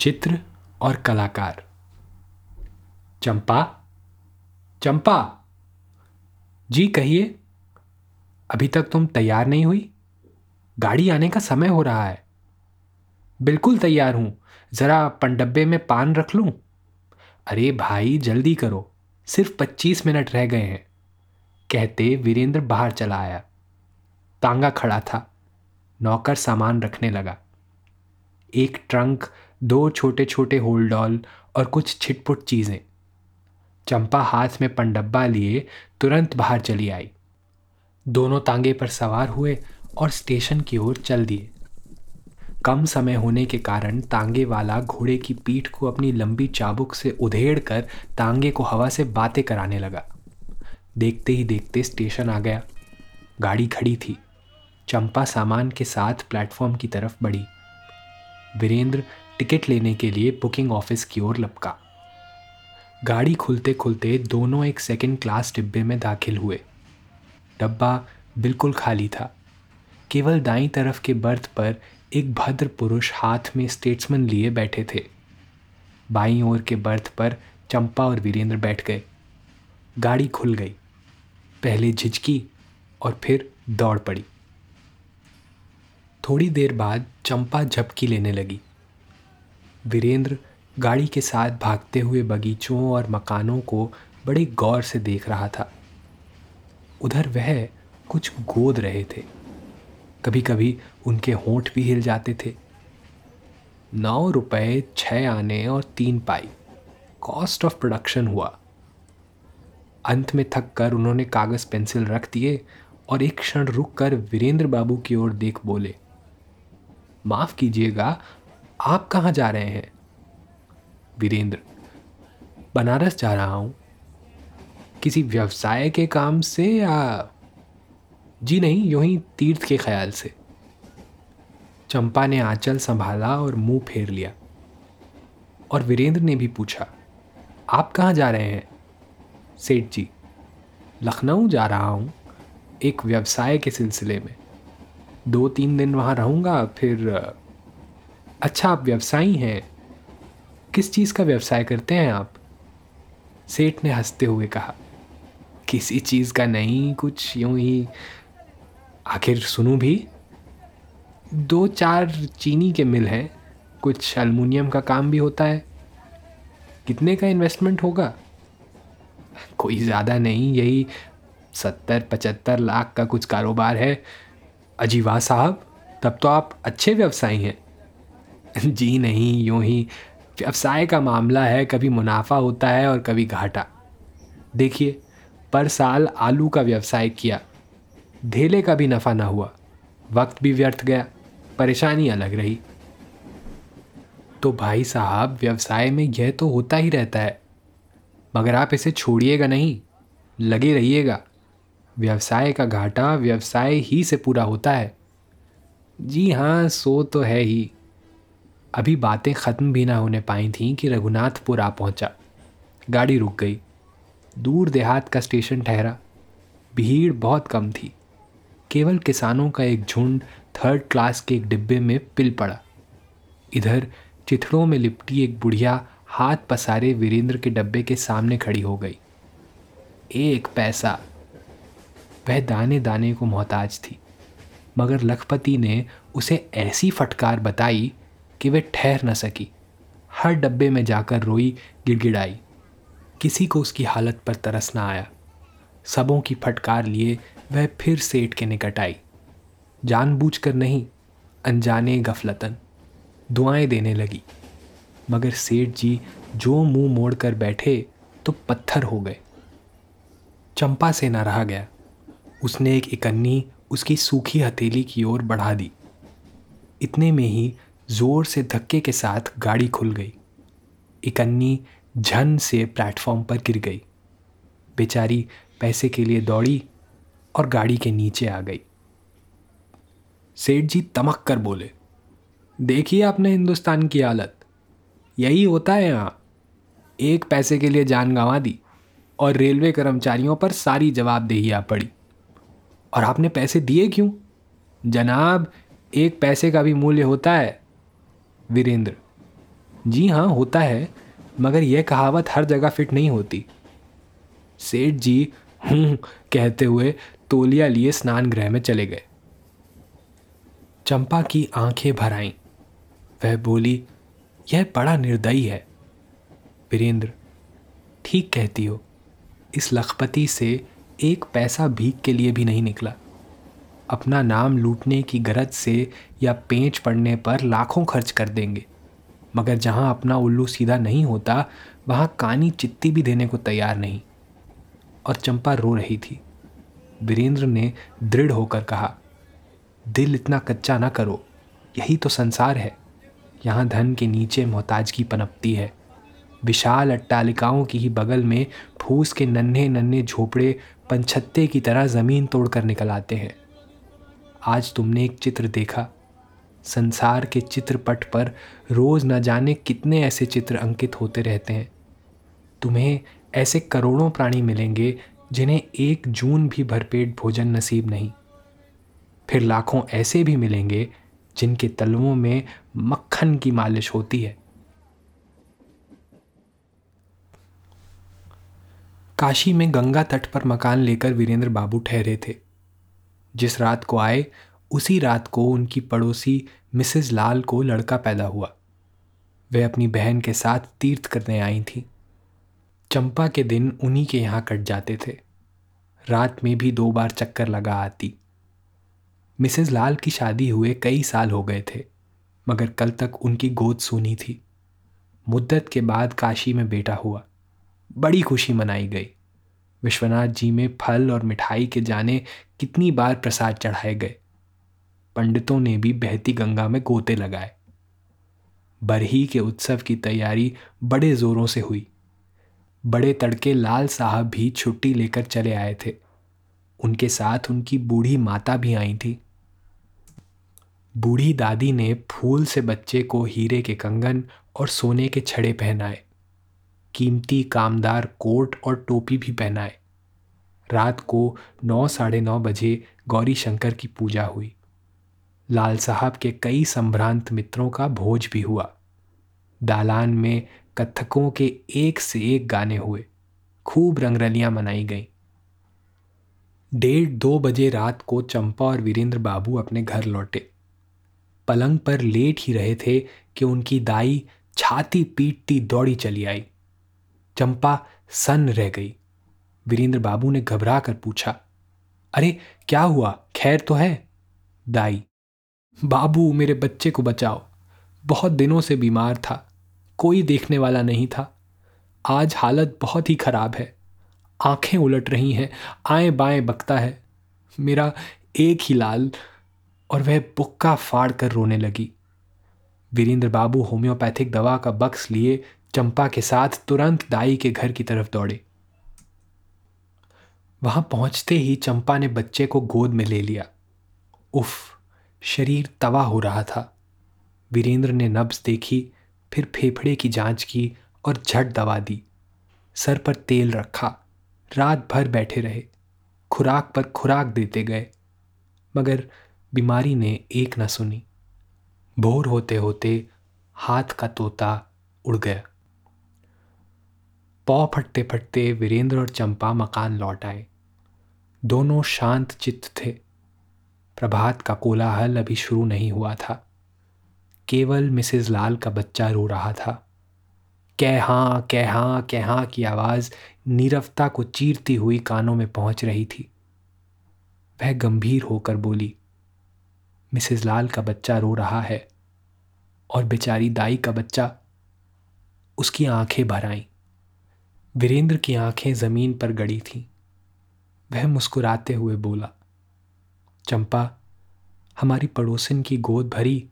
चित्र और कलाकार। चंपा चंपा। जी कहिए, अभी तक तुम तैयार नहीं हुई? गाड़ी आने का समय हो रहा है। बिल्कुल तैयार हूँ। जरा पंडब्बे में पान रख लूँ? अरे भाई, जल्दी करो। सिर्फ़ पच्चीस मिनट रह गए हैं। कहते वीरेंद्र बाहर चला आया। तांगा खड़ा था। नौकर सामान रखने लगा। एक ट्रंक दो छोटे छोटे होलडॉल और कुछ छिटपुट चीज़ें। चंपा हाथ में पंडब्बा लिए, तुरंत बाहर चली आई। दोनों तांगे पर सवार हुए और स्टेशन की ओर चल दिए। कम समय होने के कारण तांगे वाला घोड़े की पीठ को अपनी लंबी चाबुक से उधेड़ कर तांगे को हवा से बातें कराने लगा। देखते ही देखते स्टेशन आ गया। गाड़ी खड़ी थी। चंपा सामान के साथ प्लेटफॉर्म की तरफ़ बढ़ी। वीरेंद्र टिकट लेने के लिए बुकिंग ऑफ़िस की ओर लपका। गाड़ी खुलते खुलते दोनों एक सेकंड क्लास डिब्बे में दाखिल हुए। डब्बा बिल्कुल खाली था। केवल दाई तरफ़ के बर्थ पर एक भद्र पुरुष हाथ में स्टेट्समैन लिए बैठे थे। बाई ओर के बर्थ पर चंपा और वीरेंद्र बैठ गए। गाड़ी खुल गई। पहले झिझकी और फिर दौड़ पड़ी। थोड़ी देर बाद चंपा झपकी लेने लगी। वीरेंद्र गाड़ी के साथ भागते हुए बगीचों और मकानों को बड़े गौर से देख रहा था। उधर वह कुछ गोद रहे थे। कभी कभी उनके होंठ भी हिल जाते थे। नौ रुपए छः आने और तीन पाई। कॉस्ट ऑफ़ प्रोडक्शन हुआ। अंत में थक कर उन्होंने कागज़, पेंसिल रख दिए और एक क्षण रुक कर वीरेंद्र बाबू की ओर देख बोले। माफ़ कीजिएगा आप कहाँ जा रहे हैं? वीरेंद्र, बनारस जा रहा हूँ। किसी व्यवसाय के काम से या जी नहीं, यूँ ही तीर्थ के ख्याल से। चंपा ने आंचल संभाला और मुँह फेर लिया। और वीरेंद्र ने भी पूछा, आप कहाँ जा रहे हैं? सेठ जी, लखनऊ जा रहा हूँ, एक व्यवसाय के सिलसिले में। दो तीन दिन वहाँ रहूँगा, फिर अच्छा आप व्यवसायी हैं, किस चीज़ का व्यवसाय करते हैं आप? सेठ ने हँसते हुए कहा, किसी चीज़ का नहीं, कुछ यूँ ही। आखिर सुनूं भी? दो चार चीनी के मिल हैं, कुछ अल्मुनियम का काम भी होता है। कितने का इन्वेस्टमेंट होगा? कोई ज़्यादा नहीं, यही सत्तर, पचहत्तर लाख का कुछ कारोबार है। अजीवा साहब, तब तो आप अच्छे व्यवसायी हैं। जी नहीं, यूँ ही व्यवसाय का मामला है, कभी मुनाफा होता है और कभी घाटा। देखिए, पर साल आलू का व्यवसाय किया, धेले का भी नफ़ा ना हुआ, वक्त भी व्यर्थ गया, परेशानी अलग रही। तो भाई साहब, व्यवसाय में यह तो होता ही रहता है, मगर आप इसे छोड़िएगा नहीं, लगे रहिएगा। व्यवसाय का घाटा व्यवसाय ही से पूरा होता है। जी हाँ सो तो है ही। अभी बातें ख़त्म भी ना होने पाई थीं कि रघुनाथपुर आ पहुँचा। गाड़ी रुक गई। दूर देहात का स्टेशन ठहरा। भीड़ बहुत कम थी। केवल किसानों का एक झुंड थर्ड क्लास के एक डिब्बे में पिल पड़ा। इधर चिथड़ों में लिपटी एक बुढ़िया हाथ पसारे वीरेंद्र के डब्बे के सामने खड़ी हो गई। एक पैसा। वह दाने दाने को मोहताज थी। मगर लखपति ने उसे ऐसी फटकार बताई कि वे ठहर न सकी। हर डब्बे में जाकर रोई, गिड़गिड़ाई। किसी को उसकी हालत पर तरस ना आया। सबों की फटकार लिए वह फिर सेठ के निकट आई। जानबूझकर नहीं, अनजाने गफलतन। दुआएँ देने लगी। मगर सेठ जी जो मुँह मोड़कर बैठे तो पत्थर हो गए। चंपा से ना रहा गया। उसने एक इकन्नी उसकी सूखी हथेली की ओर बढ़ा दी। इतने में ही ज़ोर से धक्के के साथ गाड़ी खुल गई। इकन्नी झन से प्लेटफॉर्म पर गिर गई। बेचारी पैसे के लिए दौड़ी और गाड़ी के नीचे आ गई। सेठ जी तमक कर बोले, देखिए आपने हिंदुस्तान की हालत। यही होता है यहाँ। एक पैसे के लिए जान गंवा दी और रेलवे कर्मचारियों पर सारी जवाबदेही आ पड़ी। और आपने पैसे दिए क्यों? जनाब, एक पैसे का भी मूल्य होता है वीरेंद्र। जी हाँ होता है, मगर यह कहावत हर जगह फिट नहीं होती। सेठ जी, हूँ कहते हुए तोलिया लिए स्नान गृह में चले गए। चंपा की आँखें भर आईं। वह बोली, यह बड़ा निर्दयी है। वीरेंद्र, ठीक कहती हो, इस लखपति से एक पैसा भीख के लिए भी नहीं निकला। अपना नाम लूटने की गरज से या पेंच पड़ने पर लाखों खर्च कर देंगे। मगर जहाँ अपना उल्लू सीधा नहीं होता, वहाँ कानी चित्ती भी देने को तैयार नहीं। और चंपा रो रही थी। वीरेंद्र ने दृढ़ होकर कहा, दिल इतना कच्चा ना करो। यही तो संसार है। यहाँ धन के नीचे मोहताजगी पनपती है। विशाल अट्टालिकाओं की ही बगल में फूस के नन्हे नन्हे झोपड़े पंछत्ते की तरह ज़मीन तोड़कर निकल आते हैं। आज तुमने एक चित्र देखा। संसार के चित्रपट पर रोज़ न जाने कितने ऐसे चित्र अंकित होते रहते हैं। तुम्हें ऐसे करोड़ों प्राणी मिलेंगे जिन्हें एक जून भी भरपेट भोजन नसीब नहीं। फिर लाखों ऐसे भी मिलेंगे जिनके तलवों में मक्खन की मालिश होती है। काशी में गंगा तट पर मकान लेकर वीरेंद्र बाबू ठहरे थे। जिस रात को आए, उसी रात को उनकी पड़ोसी मिसेस लाल को लड़का पैदा हुआ। वे अपनी बहन के साथ तीर्थ करने आई थी। चंपा के दिन उन्हीं के यहाँ कट जाते थे। रात में भी दो बार चक्कर लगा आती। मिसेस लाल की शादी हुए कई साल हो गए थे, मगर कल तक उनकी गोद सुनी थी। मुद्दत के बाद काशी में बेटा हुआ। बड़ी खुशी मनाई गई। विश्वनाथ जी में फल और मिठाई के जाने कितनी बार प्रसाद चढ़ाए गए। पंडितों ने भी बहती गंगा में गोते लगाए। बरही के उत्सव की तैयारी बड़े जोरों से हुई। बड़े तड़के लाल साहब भी छुट्टी लेकर चले आए थे। उनके साथ उनकी बूढ़ी माता भी आई थी। बूढ़ी दादी ने फूल से बच्चे को हीरे के कंगन और सोने के छड़े पहनाए। कीमती कामदार कोट और टोपी भी पहनाए। रात को नौ साढ़े नौ बजे गौरी शंकर की पूजा हुई। लाल साहब के कई संभ्रांत मित्रों का भोज भी हुआ। दालान में कथकों के एक से एक गाने हुए। खूब रंगरलियाँ मनाई गईं। डेढ़ दो बजे रात को चंपा और वीरेंद्र बाबू अपने घर लौटे। पलंग पर लेट ही रहे थे कि उनकी दाई छाती पीटती दौड़ी चली आई। चंपा सन रह गई। वीरेंद्र बाबू ने घबरा कर पूछा, अरे, क्या हुआ? खैर तो है? दाई, बाबू मेरे बच्चे को बचाओ। बहुत दिनों से बीमार था, कोई देखने वाला नहीं था। आज हालत बहुत ही खराब है। आँखें उलट रही हैं, आए बाएँ बकता है। मेरा एक ही लाल और वह बुक्का फाड़ कर रोने लगी। वीरेंद्र बाबू होम्योपैथिक दवा का बक्स लिए चंपा के साथ तुरंत दाई के घर की तरफ़ दौड़े। वहाँ पहुँचते ही चंपा ने बच्चे को गोद में ले लिया। उफ, शरीर तवा हो रहा था। वीरेंद्र ने नब्ज देखी, फिर फेफड़े की जाँच की और झट दवा दी। सर पर तेल रखा, रात भर बैठे रहे, खुराक पर खुराक देते गए। मगर बीमारी ने एक न सुनी। भोर होते होते हाथ का तोता उड़ गया। पौ फटते फटते वीरेंद्र और चंपा मकान लौट आए। दोनों शांत चित्त थे। प्रभात का कोलाहल अभी शुरू नहीं हुआ था। केवल मिसेस लाल का बच्चा रो रहा था। कह कह कह की आवाज़ नीरवता को चीरती हुई कानों में पहुँच रही थी। वह गंभीर होकर बोली मिसेज लाल का बच्चा रो रहा है और बेचारी दाई का बच्चा उसकी आँखें भर आईं। वीरेंद्र की आँखें ज़मीन पर गड़ी थीं। वह मुस्कुराते हुए बोला, चंपा, हमारी पड़ोसन की गोद भरी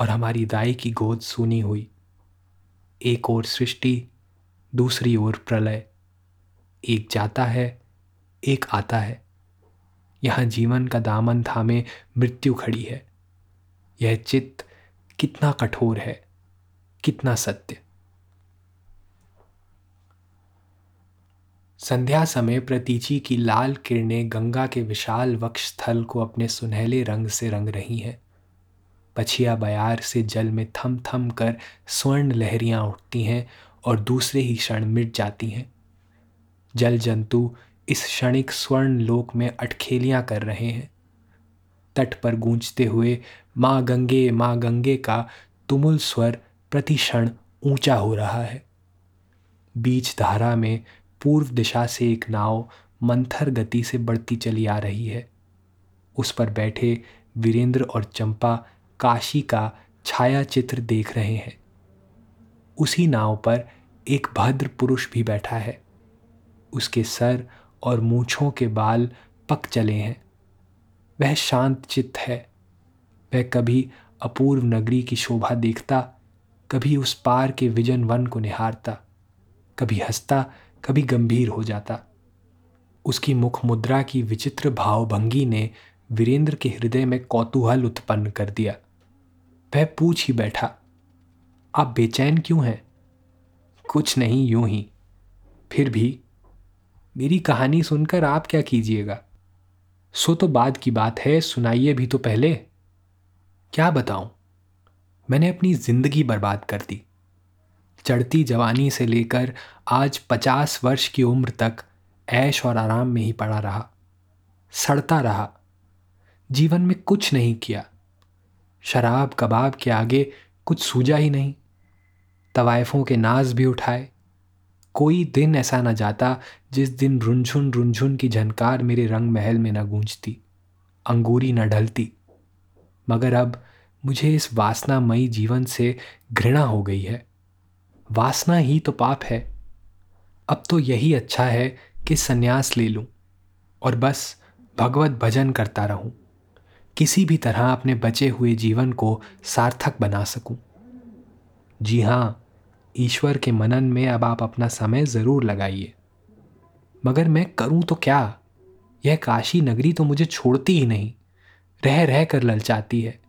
और हमारी दाई की गोद सूनी हुई। एक ओर सृष्टि, दूसरी ओर प्रलय। एक जाता है, एक आता है। यहाँ जीवन का दामन थामे मृत्यु खड़ी है। यह चित्त कितना कठोर है, कितना सत्य। संध्या समय प्रतीची की लाल किरणें गंगा के विशाल वक्ष स्थल को अपने सुनहले रंग से रंग रही हैं। पछिया बयार से जल में थम थम कर स्वर्ण लहरियाँ उठती हैं और दूसरे ही क्षण मिट जाती हैं। जल जंतु इस क्षणिक स्वर्ण लोक में अटखेलियाँ कर रहे हैं। तट पर गूंजते हुए, माँ गंगे माँ गंगे का तुमुल स्वर प्रति क्षण ऊँचा हो रहा है। बीच धारा में पूर्व दिशा से एक नाव मंथर गति से बढ़ती चली आ रही है। उस पर बैठे वीरेंद्र और चंपा काशी का छाया चित्र देख रहे हैं। उसी नाव पर एक भद्र पुरुष भी बैठा है। उसके सर और मूछों के बाल पक चले हैं। वह शांत चित्त है। वह कभी अपूर्व नगरी की शोभा देखता, कभी उस पार के विजन वन को निहारता, कभी हंसता कभी गंभीर हो जाता। उसकी मुख मुद्रा की विचित्र भावभंगी ने वीरेंद्र के हृदय में कौतूहल उत्पन्न कर दिया। वह पूछ ही बैठा, आप बेचैन क्यों हैं? कुछ नहीं, यूँ ही। फिर भी, मेरी कहानी सुनकर आप क्या कीजिएगा? सो तो बाद की बात है, सुनाइए भी तो पहले। क्या बताऊँ? मैंने अपनी ज़िंदगी बर्बाद कर दी। चढ़ती जवानी से लेकर आज पचास वर्ष की उम्र तक ऐश और आराम में ही पड़ा रहा, सड़ता रहा, जीवन में कुछ नहीं किया। शराब कबाब के आगे कुछ सूझा ही नहीं, तवायफों के नाज भी उठाए। कोई दिन ऐसा न जाता जिस दिन रुंझुन रुंझुन की झनकार मेरे रंग महल में न गूंजती, अंगूरी न ढलती। मगर अब मुझे इस वासनामयी जीवन से घृणा हो गई है। वासना ही तो पाप है। अब तो यही अच्छा है कि सन्यास ले लूँ और बस भगवत भजन करता रहूँ। किसी भी तरह अपने बचे हुए जीवन को सार्थक बना सकूँ। जी हाँ ईश्वर के मनन में अब आप अपना समय ज़रूर लगाइए। मगर मैं करूँ तो क्या? यह काशी नगरी तो मुझे छोड़ती ही नहीं। रह रह कर ललचाती है।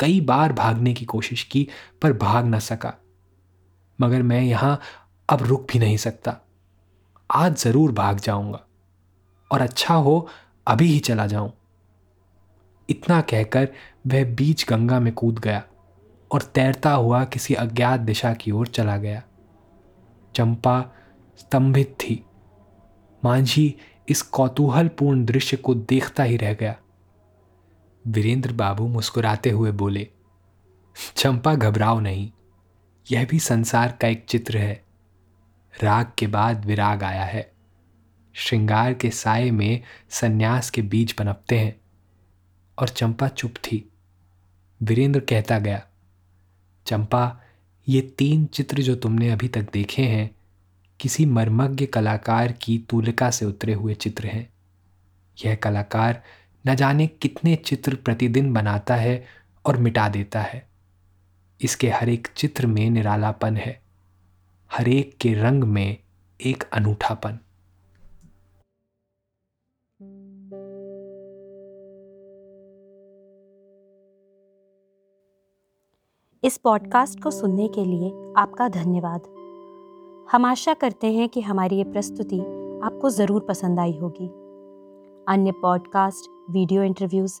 कई बार भागने की कोशिश की पर भाग न सका। मगर मैं यहाँ अब रुक भी नहीं सकता। आज ज़रूर भाग जाऊँगा और अच्छा हो अभी ही चला जाऊँ। इतना कहकर वह बीच गंगा में कूद गया और तैरता हुआ किसी अज्ञात दिशा की ओर चला गया। चंपा स्तंभित थी। मांझी इस कौतूहलपूर्ण दृश्य को देखता ही रह गया। वीरेंद्र बाबू मुस्कुराते हुए बोले, चंपा घबराओ नहीं। यह भी संसार का एक चित्र है। राग के बाद विराग आया है। श्रृंगार के साय में सन्यास के बीज पनपते हैं और चंपा चुप थी। वीरेंद्र कहता गया, चंपा, ये तीन चित्र जो तुमने अभी तक देखे हैं, किसी मर्मज्ञ कलाकार की तूलिका से उतरे हुए चित्र हैं। यह कलाकार न जाने कितने चित्र प्रतिदिन बनाता है और मिटा देता है। इसके हर एक चित्र में निरालापन है। हर एक के रंग में एक अनूठापन। इस पॉडकास्ट को सुनने के लिए आपका धन्यवाद। हम आशा करते हैं कि हमारी ये प्रस्तुति आपको ज़रूर पसंद आई होगी। अन्य पॉडकास्ट, वीडियो इंटरव्यूज़